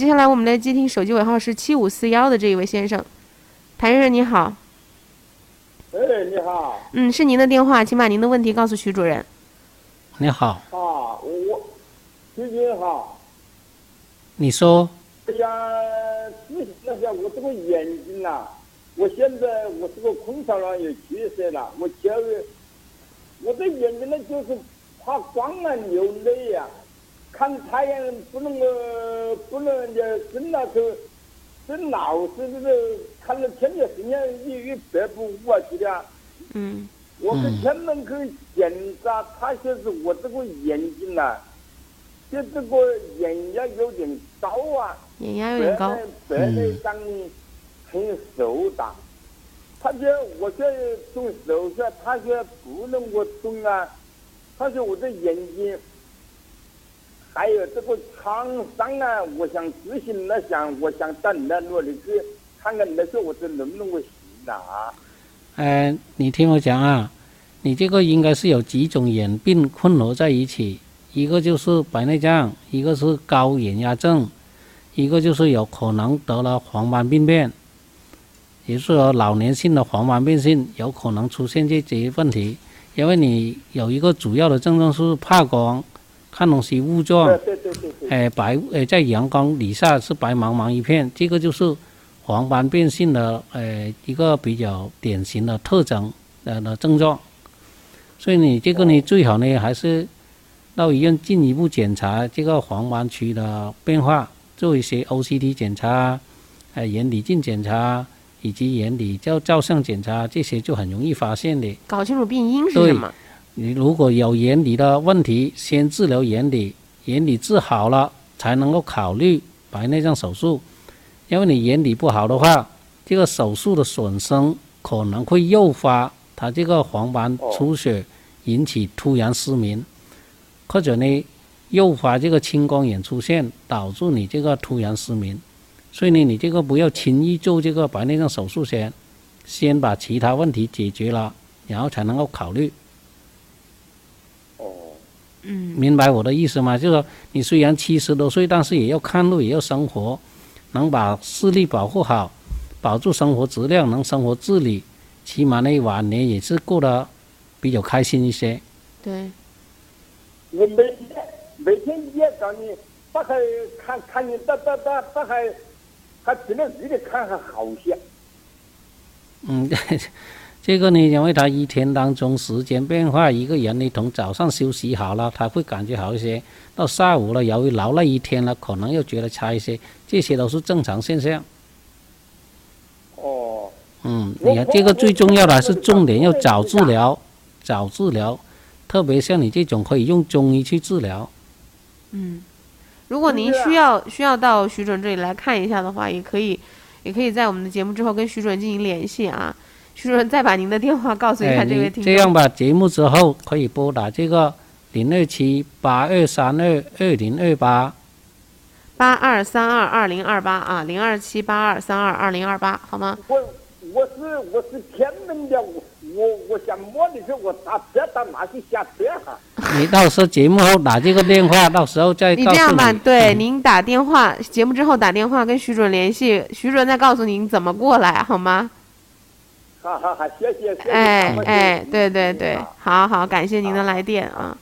接下来我们来接听手机尾号是七五四幺的这一位先生，谭先生你好，哎，你好。嗯，是您的电话，请把您的问题告诉徐主任。你好，啊，我徐军好，你说，我想咨询一下我这个眼睛呐、我现在我这个空巢卵有去色了，我觉得我的眼睛呢就是怕光啊流泪呀、看太阳不能够不能就睁了头，这老是这个看了天天时间一一百步五啊去的啊。嗯我跟天门去检查，他说是我这个眼睛呐、就这个眼压有点高啊，眼压有点高，白内障很瘦大。他说我这动手术，他说不能够动啊。他说我的眼睛还有这个创伤啊，我想咨询那想，我想到你那里去看看你，那说我这能不能够行啊？呃，你听我讲啊，你这个应该是有几种眼病混合在一起，一个就是白内障，一个是高眼压症，一个就是有可能得了黄斑病变，也是说老年性的黄斑变性有可能出现这些问题，因为你有一个主要的症状是怕光，看东西雾状，对对对对对。哎，白呃，在阳光底下是白茫茫一片，这个就是黄斑变性的呃一个比较典型的特征呃的症状。所以你这个呢，最好呢还是到医院进一步检查这个黄斑区的变化，做一些 OCT 检查、呃眼底镜检查以及眼底照照相检查，这些就很容易发现的。搞清楚病因是什么。你如果有眼底的问题，先治疗眼底，眼底治好了才能够考虑白内障手术。因为你眼底不好的话，这个手术的损伤可能会诱发他这个黄斑出血，引起突然失明，或者呢诱发这个青光眼出现，导致你这个突然失明。所以呢，你这个不要轻易做这个白内障手术先，先把其他问题解决了，然后才能够考虑。明白我的意思吗？就是说，你虽然七十多岁，但是也要看路，也要生活，能把视力保护好，保住生活质量，能生活自理，起码呢晚年也是过得比较开心一些。对，我每天每天也找你，把还看看你打打打打还还平了日的看还好些。嗯，这个呢，因为他一天当中时间变化，一个人呢从早上休息好了，他会感觉好一些，到下午了，由于劳累一天了，可能又觉得差一些，这些都是正常现象。哦，嗯，你看这个最重要的还是重点要早治疗，早治疗，特别像你这种可以用中医去治疗。嗯，如果您需要需要到徐主任这里来看一下的话，也可以，也可以在我们的节目之后跟徐主任进行联系啊。徐主任再把您的电话告诉一下这位听众。这样吧，节目之后可以拨打这个零二七八二三二二零二八。八二三二二零二八啊，零二七八二三二二零二八，好吗？我我是我是天门的，我我我想摸的时候我打车到哪去下车哈？你到时候节目后打这个电话，到时候再告诉你这样吧，对，嗯您打电话，节目之后打电话跟徐主任联系，徐主任再告诉您怎么过来，好吗？哈哈哈，谢谢谢谢。哎哎，对对对啊，好好，感谢您的来电啊。